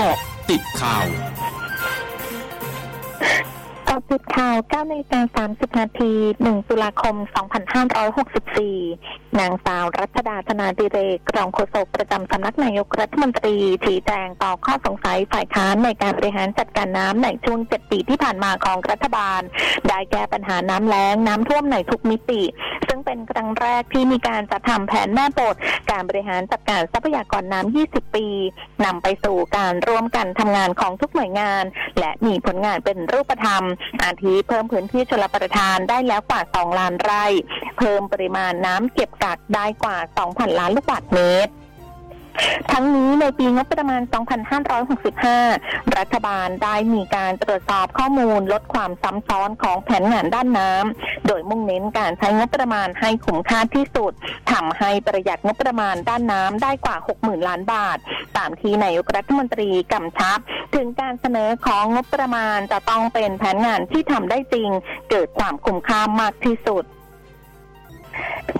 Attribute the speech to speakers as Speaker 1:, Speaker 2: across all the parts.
Speaker 1: เกาะติดข่าว
Speaker 2: กาะติดข่าว9นาฬิกา30 นาที 1 ตุลาคม 2564 นางสาวรัชดาธนาดิเรกรองโฆษกประจำสำนักนายกรัฐมนตรีชี้แจงต่อข้อสงสัยฝ่ายค้านในการบริหารจัดการน้ำในช่วง 7 ปีที่ผ่านมาของรัฐบาล ได้แก้ปัญหาน้ำแล้งน้ำท่วมในทุกมิติ ซึ่งเป็นครั้งแรกที่มีการจัดทำแผนแม่บท การบริหารจัดการทรัพยากรน้ำ 20 ปีนำไปสู่การร่วมกันทำงานของทุกหน่วยงาน และมีผลงานเป็นรูปธรรมอาทิเพิ่มพื้นที่ชลประทานได้แล้วกว่า 2 ล้านไร่ เพิ่มปริมาณน้ำเก็บกักได้กว่า 2,000 ล้านลูกบาศก์เมตร ทั้งนี้ในปีงบประมาณ 2565 รัฐบาลได้มีการตรวจสอบข้อมูลลดความซ้ำซ้อนของแผนงานด้านน้ำ โดยมุ่งเน้นการใช้งบประมาณให้คุ้มค่าที่สุดทำให้ประหยัดงบประมาณด้านน้ำได้กว่า 60,000 ล้านบาท ตามที่นายกรัฐมนตรีกำชับ ถึงการเสนอของงบประมาณจะต้องเป็นแผนงานที่ทำได้จริง เกิดความคุ้มค่ามากที่สุด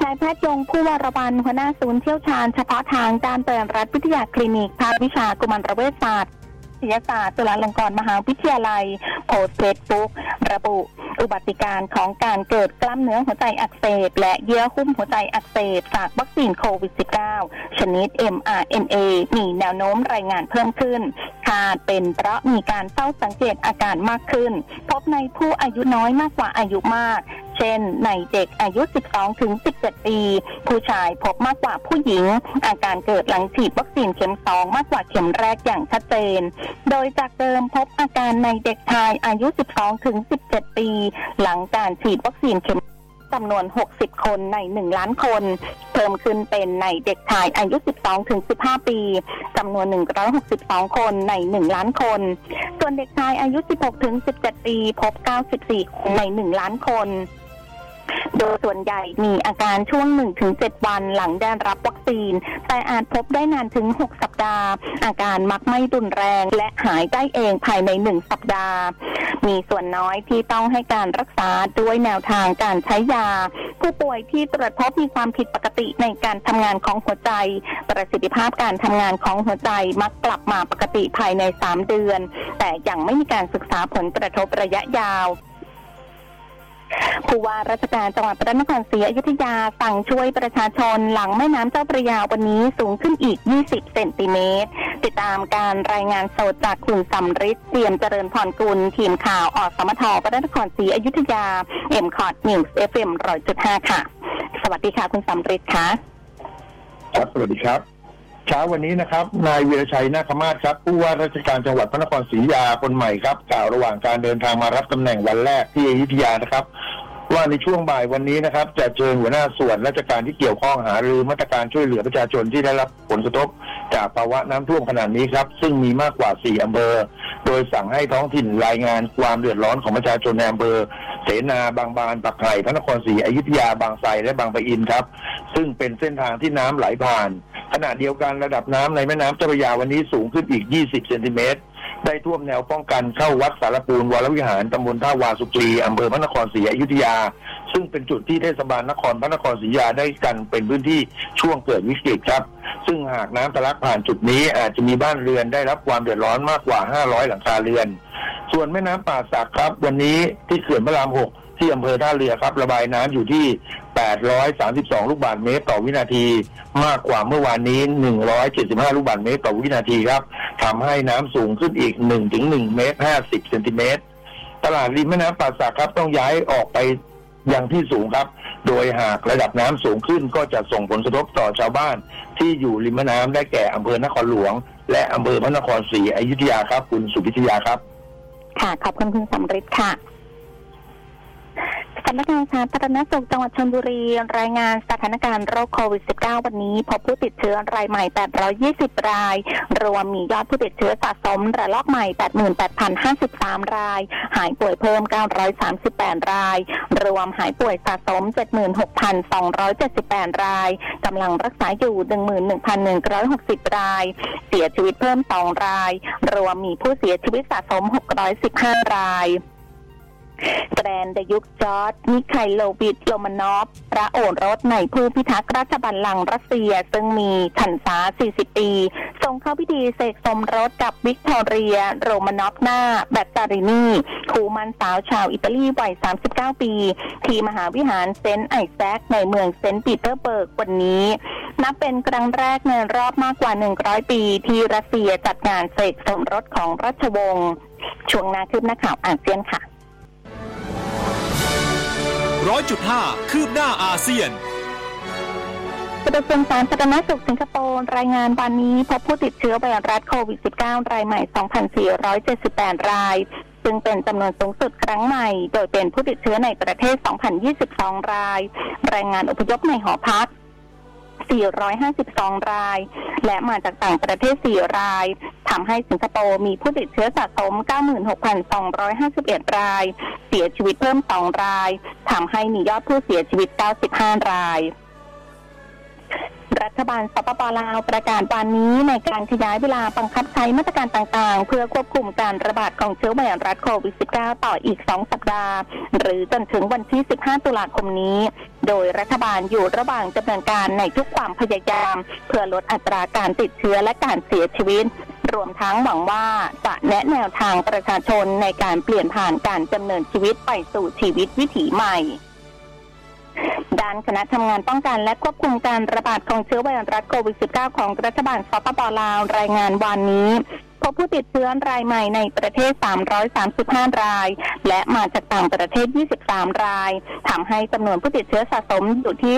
Speaker 2: นายแพทย์ยงผู้วรวันหัวหน้าศูนย์เชี่ยวชาญเฉพาะทางการเตือนรัฐวิทยาคลินิกภาควิชากุมารเวชศาสตร์ศิลปศาสตร์จุฬาลงกรณ์มหาวิทยาลัย โพสต์เฟซบุ๊กระบุ อุบัติการของการเกิดกล้ามเนื้อหัวใจอักเสบ และเยื่อหุ้มหัวใจอักเสบ จากวัคซีนโควิด -19 ชนิด mRNA มีแนวโน้มรายงานเพิ่มขึ้นคาดเป็นเพราะมีการเฝ้าสังเกตอาการมากขึ้น พบในผู้อายุน้อยมากกว่าอายุมาก เช่น ในเด็กอายุ 12 ถึง 17 ปี ผู้ชายพบมากกว่าผู้หญิง อาการเกิดหลังฉีดวัคซีนเข็ม 2 มากกว่าเข็มแรกอย่างชัดเจน โดยจากเดิมพบอาการในเด็กชายอายุ 12 ถึง 17 ปีหลังการฉีดวัคซีนเข็มจำนวน 60 คนใน 1 ล้านคน เพิ่มขึ้นเป็นในเด็กชายอายุ 12ถึง15 ปีจำนวน 162 คนใน 1 ล้านคน ส่วนเด็กชายอายุ 16ถึง17 ปี พบ 94คนใน 1 ล้านคน โดยส่วนใหญ่มีอาการช่วง 1-7 วันหลังได้รับวัคซีน แต่อาจพบได้นานถึง 6 สัปดาห์ อาการมักไม่รุนแรง และหายได้เองภายใน 1 สัปดาห์ มีส่วนน้อยที่ต้องให้การรักษาด้วยแนวทางการใช้ยา ผู้ป่วยที่ตรวจพบมีความผิดปกติในการทำงานของหัวใจ ประสิทธิภาพการทำงานของหัวใจมักกลับมาปกติภายใน 3 เดือน แต่ยังไม่มีการศึกษาผลกระทบระยะยาว ผู้ว่าราชการจังหวัดพระนครศรีอยุธยาสั่งช่วยประชาชนหลังแม่น้ำเจ้าพระยาวันนี้สูงขึ้นอีก 20 เซนติเมตร ติดตามการรายงานสดจากคุณสำริดเตรียมเจริญพรกุล ทีมข่าวอสมทพระนครศรีอยุธยา MCOT News FM ร้อยจุดห้าค่ะ สวัสดีค่ะ คุณสำริดค่ะ
Speaker 3: ครับสวัสดีครับเช้าวันนี้นะครับ นายวีรชัยนาคมาศครับผู้ว่าราชการจังหวัดพระนครศรีอยุธยาคนใหม่ครับกล่าวระหว่างการเดินทางมารับตำแหน่งวันแรกที่อยุธยานะครับ ว่าในช่วงบ่ายวันนี้นะครับ จะเชิญหัวหน้าส่วนราชการที่เกี่ยวข้องหารือมาตรการช่วยเหลือประชาชนที่ได้รับผลกระทบ จากภาวะน้ำท่วมขนาดนี้ครับ ซึ่งมีมากกว่า 4อำเภอโดยสั่งให้ท้องถิ่นรายงานความเดือดร้อนของประชาชนในอำเภอเสนาบางบานปักไห่พระนครศรีอยุธยาบางไทรและบางปะอินครับ ซึ่งเป็นเส้นทางที่น้ำไหลผ่านขณะเดียวกันระดับน้ำในแม่น้ำเจ้าพระยาวันนี้สูงขึ้นอีก 20 เซนติเมตร ได้ท่วมแนวป้องกันเข้าวัดสารปูนวรวิหารตำบลท่าวาสุกรีอำเภอพระนครศรีอยุธยา ซึ่งเป็นจุดที่เทศบาลนครพระนครศรีอยุธยาได้กันเป็นพื้นที่ช่วงเกิดวิกฤตครับ ซึ่งหากน้ำทะลักผ่านจุดนี้อาจจะมีบ้านเรือนได้รับความเดือดร้อนมากกว่า 500 หลังคาเรือน ส่วนแม่น้ำป่าสักครับ วันนี้ที่เขื่อนพระราม6ที่อำเภอท่าเรือครับ ระบายน้ำอยู่ที่ 832 ลูกบาศก์เมตรต่อวินาที มากกว่าเมื่อวานนี้ 175 ลูกบาศก์เมตรต่อวินาทีครับทำให้น้ำสูงขึ้นอีก 1-1 เมตร 50 เซนติเมตร ตลาดริมแม่น้ำป่าสักครับต้องย้ายออกไปยังที่สูงครับ โดยหากระดับน้ำสูงขึ้นก็จะส่งผลกระทบต่อชาวบ้าน ที่อยู่ริมแม่น้ำได้แก่อำเภอนครหลวง และอำเภอพระนครศรีอยุธยาครับ คุณสุพิทยาครับ
Speaker 2: ค่ะ ขอบคุณคุณสำริดค่ะ สำนักงานสาธารณสุขจังหวัดชลบุรี รายงานสถานการณ์โรคโควิด -19 วันนี้ พบผู้ติดเชื้อรายใหม่ 820 ราย รวมมียอดผู้ติดเชื้อสะสมระลอกใหม่ 88,053 ราย หายป่วยเพิ่ม 938 ราย รวมหายป่วยสะสม 76,278 ราย กำลังรักษาอยู่ 11,160 ราย เสียชีวิตเพิ่ม 2 ราย รวมมีผู้เสียชีวิตสะสม 615 ราย แกรนดยุคจอร์ดมิไคโลวิดโลมานอฟพระโอรสในผู้พิทักษ์ราชบัลลังก์รัสเซีย ซึ่งมีพรรษา 40 ปีทรงเข้าพิธีเสกสมรสกับวิกตอเรีย โรมานอฟนาเบตตารินีคู่หมั้นสาวชาวอิตาลีวัย 39 ปี ที่มหาวิหารเซนต์ไอแซคในเมืองเซนต์ปีเตอร์เบิร์กวันนี้ นับเป็นครั้งแรกในรอบมากกว่า 100 ปี ที่รัสเซียจัดงานเสกสมรสของราชวงศ์ช่วงหน้าคืบหน้าข่าวอาเซียนค่ะ
Speaker 1: ร้อยจุดห้าคืบหน้าอาเซียน
Speaker 2: กระทรวงสาธารณสุขสิงคโปร์รายงานวันนี้พบผู้ติดเชื้อไวรัสโควิด -19 รายใหม่ 2,478 ราย ซึ่งเป็นจำนวนสูงสุดครั้งใหม่ โดยเป็นผู้ติดเชื้อในประเทศ 2,022 ราย รายงานอพยพในหอพัก 452 ราย และมาจากต่างประเทศ 4 รายทำให้สิงคโปร์มีผู้ติดเชื้อสะสม 96,251 ราย เสียชีวิตเพิ่ม 2 รายทำให้มียอดผู้เสียชีวิต 95 ราย รัฐบาลสปปลาวประกาศวันนี้ในการขยายเวลาบังคับใช้มาตรการต่างๆ เพื่อควบคุมการระบาดของเชื้อไวรัสโควิด -19 ต่ออีก 2 สัปดาห์ หรือจนถึงวันที่ 15 ตุลาคมนี้ โดยรัฐบาลอยู่ระหว่างดำเนินการในทุกความพยายาม เพื่อลดอัตราการติดเชื้อและการเสียชีวิตรวมทั้งหวังว่าจะแนะแนวทางประชาชนในการเปลี่ยนผ่านการดำเนินชีวิตไปสู่ชีวิตวิถีใหม่ ด้านคณะทำงานป้องกันและควบคุมการระบาดของเชื้อไวรัสโควิด -19 ของรัฐบาลสปปลาวรายงานวันนี้พบผู้ติดเชื้อรายใหม่ในประเทศ 335 ราย และมาจากต่างประเทศ 23 ราย ทำให้จำนวนผู้ติดเชื้อสะสมอยู่ที่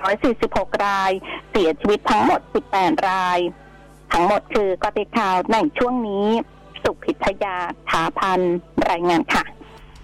Speaker 2: 23,846 ราย เสียชีวิตทั้งหมด 18 ราย ทั้งหมดคือกติข่าวในช่วงนี้ สุพิทยาถาพันรายงานค่ะ